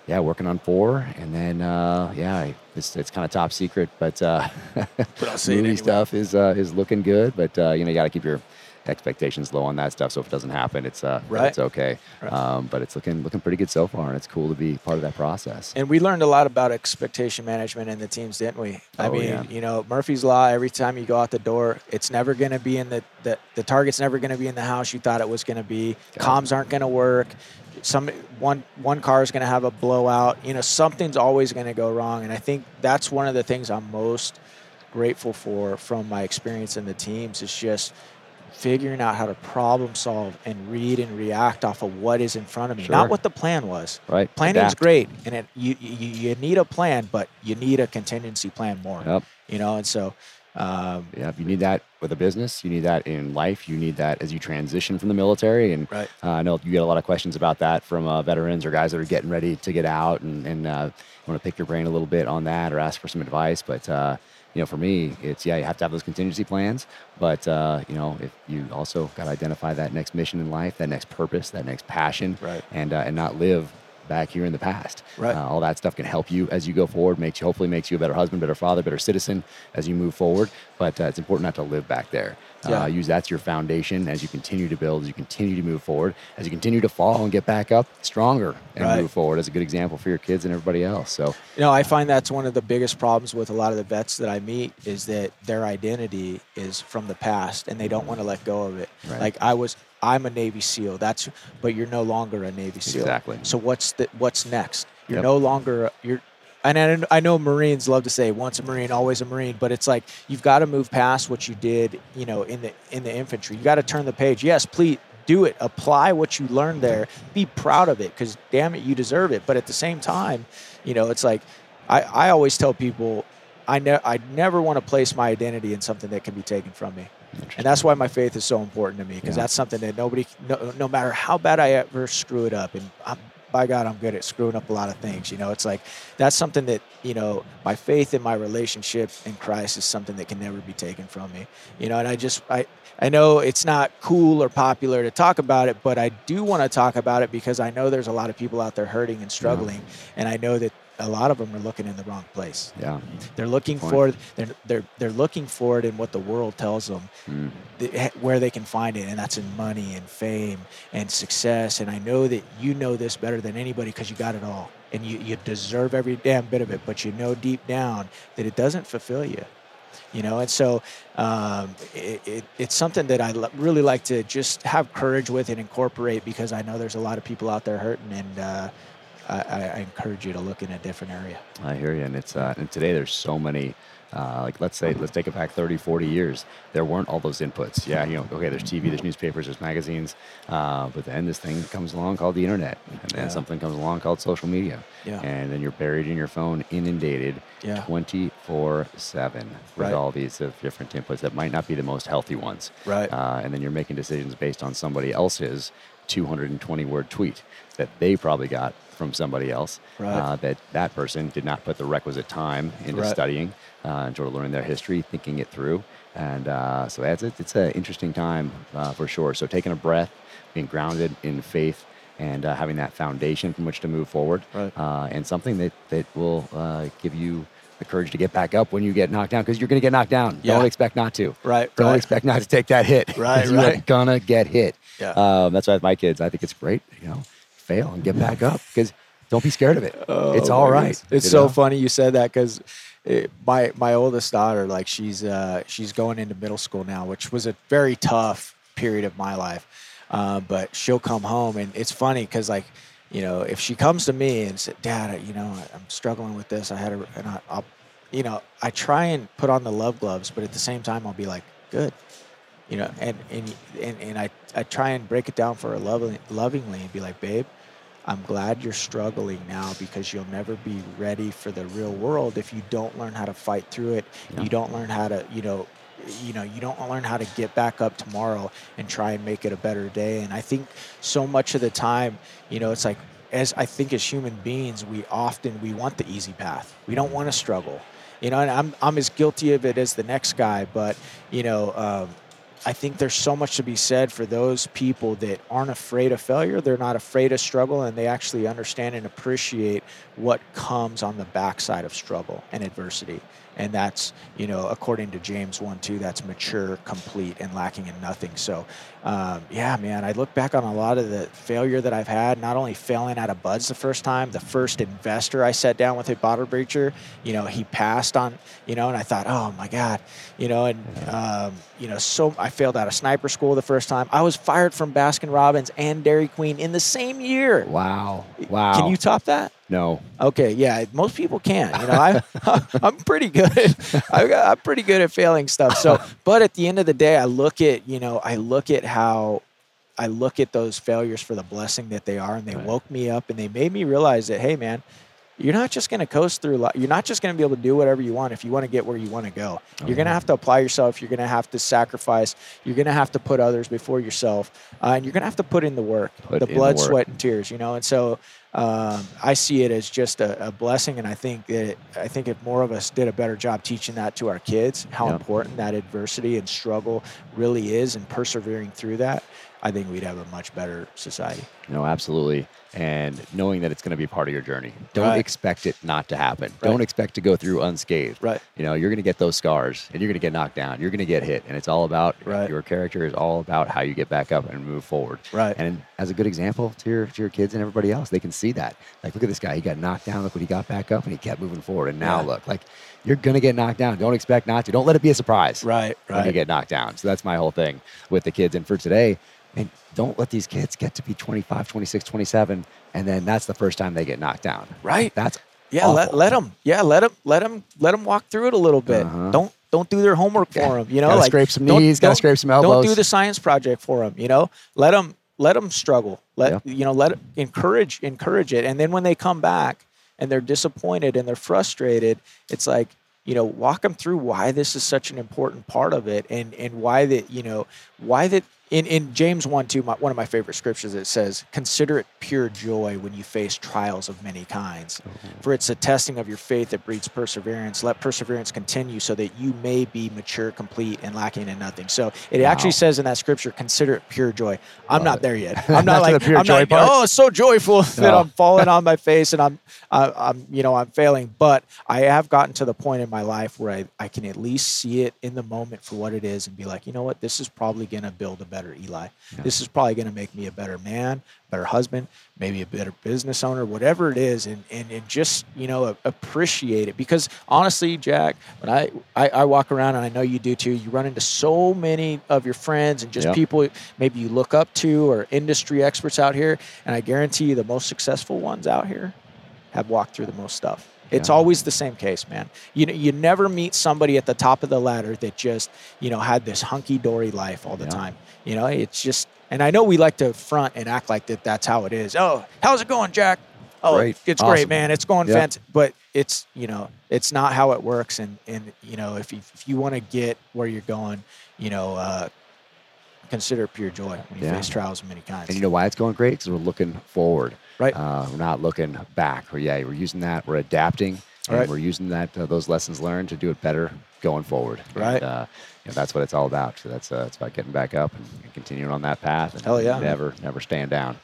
yeah, working on four, and then uh, yeah, it's, it's kind of top secret, but uh, I'll say movie anyway. stuff is uh, is looking good. But uh, you know, you got to keep your expectations low on that stuff. So if it doesn't happen, it's uh, Right. it's okay. Right. Um, but it's looking looking pretty good so far, and it's cool to be part of that process. And we learned a lot about expectation management in the teams, didn't we? I Oh, mean, yeah. you know, Murphy's Law, every time you go out the door, it's never going to be in the, the, the target's never going to be in the house you thought it was going to be. Got it. Comms aren't going to work. Some one one car is going to have a blowout. You know, something's always going to go wrong. And I think that's one of the things I'm most grateful for from my experience in the teams is just figuring out how to problem solve and read and react off of what is in front of me, Sure. not what the plan was. Right? Planning Adapt. great, and it, you, you you need a plan, but you need a contingency plan more. Yep. You know, and so um, Yeah, you need that with a business. You need that in life. You need that as you transition from the military. And Right. uh, I know you get a lot of questions about that from uh, veterans or guys that are getting ready to get out and, and uh, want to pick your brain a little bit on that or ask for some advice. But uh, you know, for me, it's yeah, you have to have those contingency plans. But uh, you know, if you also got to identify that next mission in life, that next purpose, that next passion, Right. and uh, and not live back here in the past. Right. Uh, all that stuff can help you as you go forward. Makes you hopefully makes you a better husband, better father, better citizen as you move forward. But uh, it's important not to live back there. Yeah. Uh, use that's your foundation as you continue to build, as you continue to move forward, as you continue to fall and get back up stronger and Right. move forward as a good example for your kids and everybody else. So you know, I find that's one of the biggest problems with a lot of the vets that I meet is that their identity is from the past and they don't want to let go of it. Right. Like I was, I'm a Navy SEAL. That's, but you're no longer a Navy SEAL. Exactly. So what's the what's next? You're Yep. no longer you're. And I, I know Marines love to say once a Marine, always a Marine, but it's like you've got to move past what you did, you know, in the in the infantry. You got to turn the page. Yes, please do it. Apply what you learned there. Be proud of it because damn it, you deserve it. But at the same time, you know, it's like I, I always tell people I ne- I never want to place my identity in something that can be taken from me. And that's why my faith is so important to me because Yeah. that's something that nobody, no, no matter how bad I ever screw it up, and I'm, by God, I'm good at screwing up a lot of things. You know, it's like that's something that you know my faith in my relationship in Christ is something that can never be taken from me. You know, and I just I I know it's not cool or popular to talk about it, but I do want to talk about it because I know there's a lot of people out there hurting and struggling, and I know that a lot of them are looking in the wrong place. yeah, They're looking for they're they're they're looking for it in what the world tells them, Mm. th- where they can find it, and that's in money and fame and success. And I know that you know this better than anybody because you got it all, and you you deserve every damn bit of it. But you know deep down that it doesn't fulfill you, you know. And so um, it, it, it's something that I l- really like to just have courage with and incorporate because I know there's a lot of people out there hurting, and uh, I, I encourage you to look in a different area. I hear you. And it's uh, and today there's so many. Uh, like let's say let's take it back 30 40 years there weren't all those inputs yeah you know okay there's tv there's newspapers there's magazines uh, but then this thing comes along called the internet and then Yeah. something comes along called social media Yeah. and then you're buried in your phone inundated Yeah. 24 7 with Right. all these different inputs that might not be the most healthy ones Right. uh, and then you're making decisions based on somebody else's 220 word tweet that they probably got from somebody else Right. uh, that that person did not put the requisite time into Right. studying uh, and sort of learning their history thinking it through and uh, so that's it it's an interesting time uh, for sure so taking a breath being grounded in faith and uh, having that foundation from which to move forward Right. uh, and something that that will uh, give you the courage to get back up when you get knocked down because you're going to get knocked down Yeah. don't expect not to Right. don't right. expect not to take that hit. Right. you are right. gonna get hit. Yeah. Um, that's why with my kids, I think it's great. You know, fail and get back up because Don't be scared of it. it's Oh, all my right. It's so know? funny you said that because my my oldest daughter, like she's uh, she's going into middle school now, which was a very tough period of my life. Uh, but she'll come home, and it's funny because like you know if she comes to me and said, "Dad, you know I'm struggling with this," I had a, and I, I'll, you know, I try and put on the love gloves, but at the same time I'll be like, "Good." You know, and and and, and I, I try and break it down for her lovingly, lovingly and be like, babe, I'm glad you're struggling now because you'll never be ready for the real world if you don't learn how to fight through it. Yeah. You don't learn how to, you know, you know, you don't learn how to get back up tomorrow and try and make it a better day. And I think so much of the time, you know, it's like as I think as human beings, we often we want the easy path. We don't want to struggle. You know, and I'm I'm as guilty of it as the next guy, but you know, um, I think there's so much to be said for those people that aren't afraid of failure. They're not afraid of struggle, and they actually understand and appreciate what comes on the backside of struggle and adversity. And that's, you know, according to James 1 2, that's mature, complete, and lacking in nothing. So, um, yeah, man, I look back on a lot of the failure that I've had, not only failing out of BUD/S the first time, the first investor I sat down with at Bottle Breacher, you know, he passed on, you know, and I thought, oh my God, you know, and, um, you know, so I failed out of sniper school the first time. I was fired from Baskin Robbins and Dairy Queen in the same year. Wow. Wow. Can you top that? No. Okay, yeah, most people can. You know, I, I'm pretty good. I, I'm pretty good at failing stuff. So, but at the end of the day, I look at you know, I look at how I look at those failures for the blessing that they are, and they Right. woke me up, and they made me realize that, hey, man, you're not just going to coast through. Life. You're not just going to be able to do whatever you want if you want to get where you want to go. You're going to have to apply yourself. You're going to have to sacrifice. You're going to have to put others before yourself, uh, and you're going to have to put in the work, Put the blood, sweat, and tears. You know, and so um, I see it as just a, a blessing, and I think that I think if more of us did a better job teaching that to our kids, how Yeah. important that adversity and struggle really is, and persevering through that, I think we'd have a much better society. No, absolutely. And knowing that it's going to be part of your journey. Don't Right. expect it not to happen. Right. Don't expect to go through unscathed. Right. You know, you're going to get those scars and you're going to get knocked down. You're going to get hit. And it's all about Right. your character is all about how you get back up and move forward. Right. And as a good example to your, to your kids and everybody else, they can see that. Like, look at this guy. He got knocked down. Look what he got back up and he kept moving forward. And now Yeah. look, like, you're going to get knocked down. Don't expect not to. Don't let it be a surprise Right. when you get knocked down. So that's my whole thing with the kids. And for today, and don't let these kids get to be 25, 26, 27, and then that's the first time they get knocked down. Right. That's Yeah, let, awful. let them. Yeah, let them. Let them. Let them walk through it a little bit. Uh-huh. Don't don't do their homework Yeah. for them. You know, Gotta like scrape some don't- knees, gotta don't- scrape some elbows. Don't do the science project for them. You know, let them let them struggle. Let Yeah. you know. Let encourage encourage it, and then when they come back and they're disappointed and they're frustrated, it's like you know walk them through why this is such an important part of it, and and why that you know why that. In, in James 1 2, my, one of my favorite scriptures, it says, Consider it pure joy when you face trials of many kinds. Mm-hmm. For it's the testing of your faith that breeds perseverance. Let perseverance continue so that you may be mature, complete, and lacking in nothing. So it Wow. actually says in that scripture, consider it pure joy. I'm Love not it. there yet. I'm not to like I'm not, oh, it's so joyful that No. I'm falling on my face and I'm I'm you know I'm failing. But I have gotten to the point in my life where I, I can at least see it in the moment for what it is and be like, you know what, this is probably gonna build a better Eli. This is probably gonna make me a better man, better husband, maybe a better business owner, whatever it is, and and, and just you know appreciate it because honestly, Jack, when I, I I walk around and I know you do too, you run into so many of your friends and just Yep. people maybe you look up to or industry experts out here, and I guarantee you the most successful ones out here have walked through the most stuff. It's Yeah. always the same case, man. You know, you never meet somebody at the top of the ladder that just, you know, had this hunky dory life all the Yeah. time. You know, it's just, and I know we like to front and act like that. That's how it is. Oh, how's it going, Jack? Oh, Great. it's Awesome. great, man. It's going Yeah. fantastic. But it's, you know, it's not how it works. And and you know, if you, if you want to get where you're going, you know, uh, consider pure joy when you Yeah. face trials of many kinds. And you know why it's going great? Because we're looking forward. Right. Uh, we're not looking back. Or yeah, we're using that. We're adapting, and Right. we're using that uh, those lessons learned to do it better going forward. Right. And, uh, you know, that's what it's all about. So that's uh, it's about getting back up and, and continuing on that path. And Hell yeah. Never, never stand down.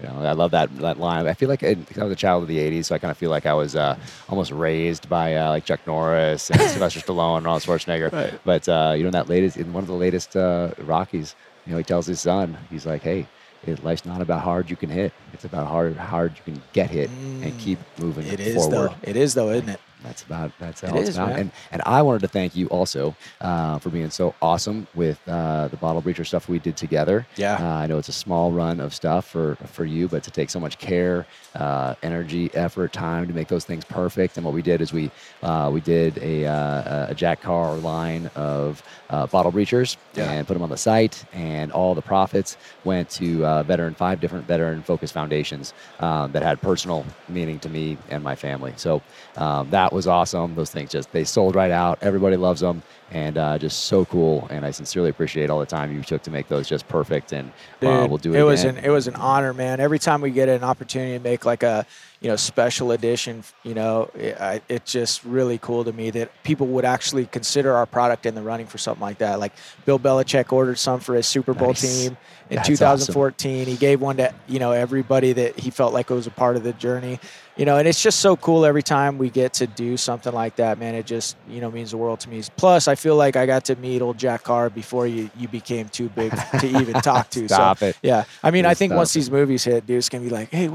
You know, I love that that line. I feel like I, I was a child of the '80s, so I kind of feel like I was uh, almost raised by uh, like Chuck Norris and Sylvester Stallone and Arnold Schwarzenegger. Right. But uh, you know, in that latest in one of the latest uh, Rockies, you know, he tells his son, he's like, "Hey, it, life's not about how hard you can hit. It's about how hard, hard you can get hit and Mm. keep moving It is forward. though. It is though, isn't it? That's about that's It it's is, about. man. And and I wanted to thank you also uh, for being so awesome with uh, the bottle breacher stuff we did together. Yeah. Uh, I know it's a small run of stuff for for you, but to take so much care, uh, energy, effort, time to make those things perfect. And what we did is we uh, we did a, uh, a Jack Carr line of uh, bottle breachers Yeah. and put them on the site, and all the profits went to uh, veteran five different veteran focused foundations um, that had personal meaning to me and my family. So um, that was awesome. Those things just they sold right out. Everybody loves them, and uh, just so cool. And I sincerely appreciate all the time you took to make those just perfect. And uh, Dude, we'll do it. It was again. an it was an honor, man. Every time we get an opportunity to make like a you know special edition, you know, it, I, it's just really cool to me that people would actually consider our product in the running for something like that. Like Bill Belichick ordered some for his Super Bowl Nice. team in That's 2014. He gave one to you know everybody that he felt like it was a part of the journey. You know, and it's just so cool every time we get to do something like that, man. It just you know means the world to me. Plus, I feel like I got to meet old Jack Carr before you you became too big to even talk to. Stop so, it. Yeah, I mean, I think once it. these movies hit, dude, it's gonna be like, hey,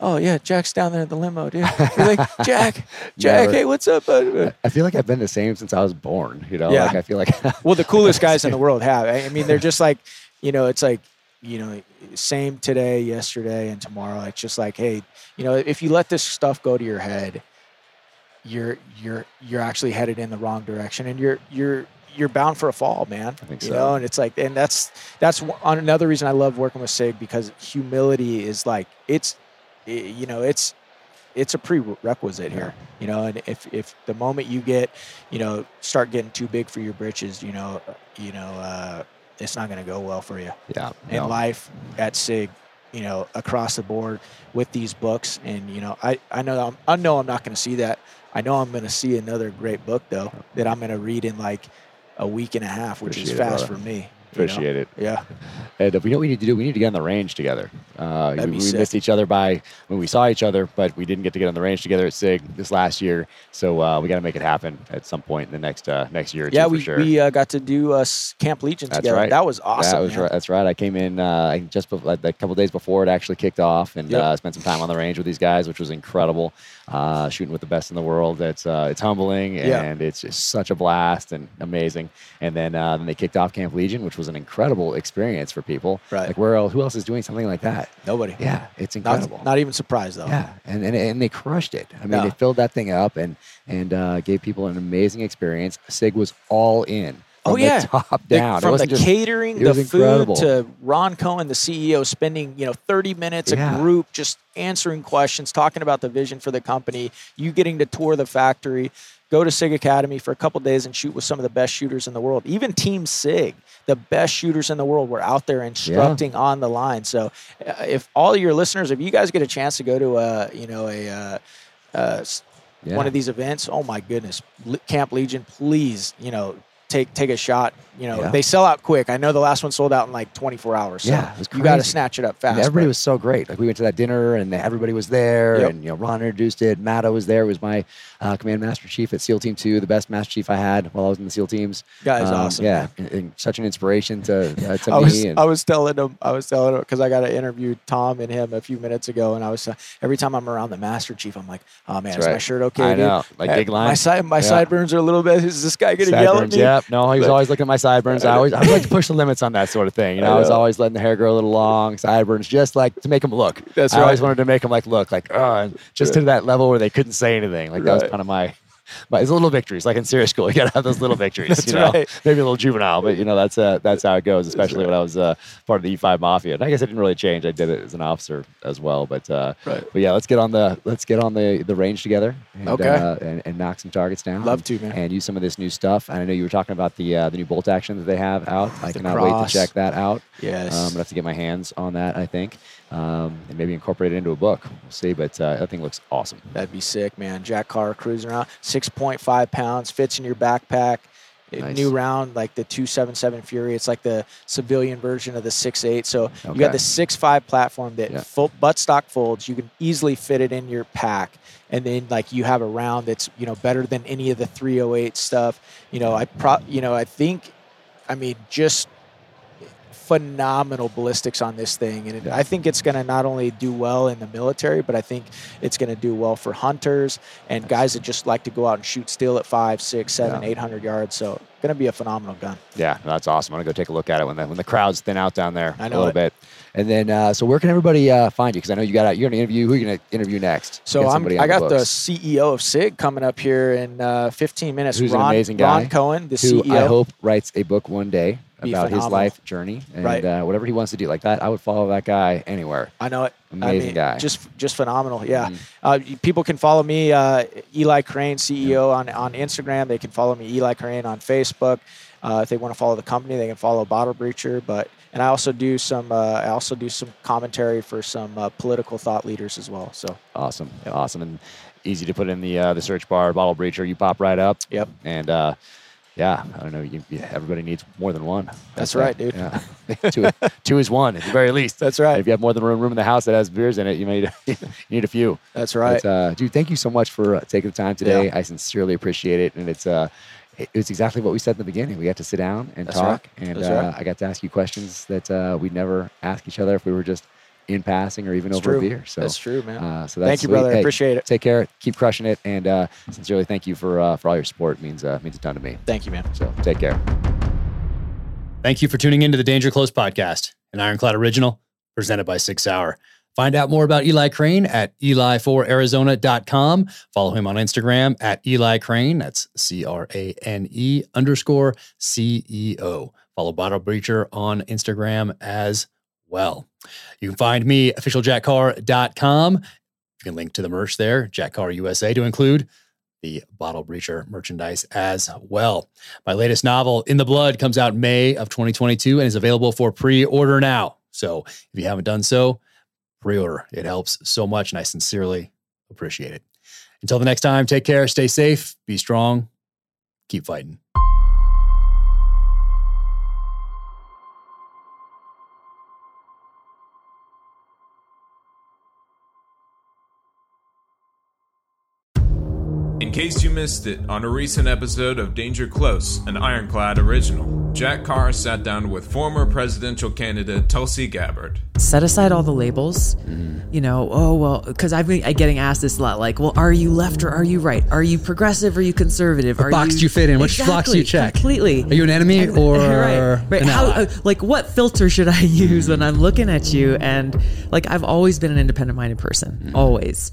oh yeah, Jack's down there in the limo, dude. You're like, Jack, Jack, Never. hey, what's up, bud? I feel like I've been the same since I was born. You know, Yeah. like I feel like Well, the coolest guys in the world have. I mean, they're just like, you know, it's like, you know, same today, yesterday, and tomorrow. It's just like, hey, you know, if you let this stuff go to your head, you're you're you're actually headed in the wrong direction, and you're you're you're bound for a fall, man. I think you so. know, and it's like, and that's that's one- on another reason I love working with Sig because humility is like it's, i- you know, it's it's a prerequisite here, you know. And if if the moment you get, you know, start getting too big for your britches, you know, you know, uh, it's not going to go well for you yeah, in no. life at Sig, you know, across the board with these books. And you know, I I know I'm, I know I'm not going to see that. I know I'm going to see another great book though that I'm going to read in like a week and a half, which is Appreciate it, fast brother. for me. you know? Appreciate it. Yeah. And uh, we know what we need to do. We need to get on the range together. Uh, we we missed each other by when we saw each other, but we didn't get to get on the range together at Sig this last year. So uh, we got to make it happen at some point in the next uh, next year or Yeah, two we, for sure. we uh, got to do uh, Camp Legion That's together. right. That was awesome. that was right. That's right. I came in uh, just like a couple days before it actually kicked off, and Yep. uh, spent some time on the range with these guys, which was incredible. Uh, shooting with the best in the world. It's uh, it's humbling Yeah. and it's just such a blast and amazing. And then uh, then they kicked off Camp Legion, which was an incredible experience for people. Right. Like where else? Who else is doing something like that? Nobody. Yeah, it's incredible. Not, not even surprised though. Yeah, and, and and they crushed it. I mean, Yeah. they filled that thing up and and uh, gave people an amazing experience. Sig was all in. Oh, the yeah. top down. it from the just catering, the incredible. food to Ron Cohen, the CEO, spending you know 30 minutes Yeah. a group just answering questions, talking about the vision for the company. You getting to tour the factory, go to Sig Academy for a couple days and shoot with some of the best shooters in the world. Even Team Sig, the best shooters in the world, were out there instructing on the line. So, uh, if all your listeners, if you guys get a chance to go to a you know a uh, uh, Yeah. one of these events, oh my goodness, Camp Legion, please, you know, take take a shot. You know, Yeah. they sell out quick. I know the last one sold out in like 24 hours. So Yeah, it was you got to snatch it up fast. And everybody but- was so great. Like we went to that dinner and everybody was there, Yep. and you know Ron introduced it. Matto was there. Was my uh, command master chief at SEAL Team Two, the best master chief I had while I was in the SEAL teams. Guy's Um, awesome, Yeah, and, and such an inspiration to uh, to I me. was and, I was telling him I was telling him because I got to interview Tom and him a few minutes ago, and I was uh, every time I'm around the Master Chief, I'm like, oh man, That's is my shirt okay? I dude? know, like big line. My side my Yeah. sideburns are a little bit. Is this guy gonna yell at me? Yep. No, he was always looking at my sideburns. I always I like to push the limits on that sort of thing. You know, I I, was always letting the hair grow a little long, sideburns, just like to make them look. That's I always wanted to make them like look like oh, just to that level where they couldn't say anything. Like that was kind of my. But it's little victories, like in SERE school. You gotta have those little victories. That's you know? right. Maybe a little juvenile, but you know that's uh, that's how it goes. Especially when I was uh, part of the E5 Mafia. And I guess it didn't really change. I did it as an officer as well. But uh, Right. but yeah, let's get on the let's get on the the range together. And, Okay. uh, and, and knock some targets down. Love to, man. And use some of this new stuff. And I know you were talking about the uh, the new bolt action that they have out. I The cannot wait to check that out. Yes. Um, I'm gonna have to get my hands on that. I think, um, and maybe incorporate it into a book. We'll see. But uh, that thing looks awesome. That'd be sick, man. Jack Carr cruising around, six point five pounds, fits in your backpack. Nice. New round, like the two seven seven Fury. It's like the civilian version of the six eight. So you got the six five platform that Yeah. full buttstock folds. You can easily fit it in your pack, and then like you have a round that's you know better than any of the three oh eight stuff. You know, I pro. You know, I think, I mean, just phenomenal ballistics on this thing, and it, I think it's going to not only do well in the military, but I think it's going to do well for hunters and guys that just like to go out and shoot steel at five, six, seven, Yeah. eight hundred yards. So, going to be a phenomenal gun. Yeah, that's awesome. I'm gonna go take a look at it when the when the crowds thin out down there I a little it. bit. And then, uh, so where can everybody uh, find you? Because I know you got you're gonna interview. Who are you gonna interview next? So I'm, I got the, books. CEO of SIG coming up here in uh, 15 minutes. Who's an amazing guy, Ron Cohen, the who CEO. I hope writes a book one day about his life journey and Right. uh, whatever he wants to do like that. I would follow that guy anywhere. I know it. I Amazing mean, guy. Just just phenomenal. Yeah. Mhm. Uh, people can follow me, uh, Eli Crane, CEO on, on Instagram. They can follow me, Eli Crane, on Facebook. Uh, if they want to follow the company, they can follow Bottle Breacher. But and I also do some uh, I also do some commentary for some uh, political thought leaders as well. So Awesome, awesome, and easy to put in the uh, the search bar. Bottle breacher, you pop right up. Yep. And uh, yeah, I don't know. You, you, everybody needs more than one. That's uh, right, dude. Yeah. two, two is one at the very least. that's And right. if you have more than one room in the house that has beers in it, you may need, you need a few. That's right. But, uh, dude, thank you so much for uh, taking the time today. Yeah. I sincerely appreciate it, and it's uh, it- was exactly what we said in the beginning. We got to sit down and That's talk, right. and uh, right. I got to ask you questions that uh, we'd never ask each other if we were just in passing or even It's over true. a beer. So that's true, man. Uh, so that's Thank you, sweet. brother. I Hey, appreciate it. Take care. Keep crushing it, and uh, sincerely thank you for uh, for all your support. It means uh, means a ton to me. Thank you, man. So take care. Thank you for tuning into the Danger Close podcast, an Ironclad original presented by SIG Sauer. Find out more about Eli Crane at eli4arizona.com. Follow him on Instagram at Eli Crane. That's C R A N E underscore C E O. Follow Bottle Breacher on Instagram as well. You can find me officialjackcarr.com. You can link to the merch there, Jack Carr USA, to include the Bottle Breacher merchandise as well. My latest novel, In the Blood, comes out May of 2022 and is available for pre order now. So if you haven't done so, pre order. It helps so much, and I sincerely appreciate it. Until the next time, take care, stay safe, be strong, keep fighting. Case you missed it, on a recent episode of Danger Close, an Ironclad original, Jack Carr sat down with former presidential candidate Tulsi Gabbard. set aside all the labels. Mm-hmm. You know, oh well, because I've been getting asked this a lot. Like, well, are you left or are you right? Are you progressive or are you conservative? What are box do you fit in? Which box do you check? Completely. Are you an enemy And- or right, right. an How, ally? uh, like, what filter should I use when I'm looking at you? And like, I've always been an independent-minded person, Mm-hmm. always.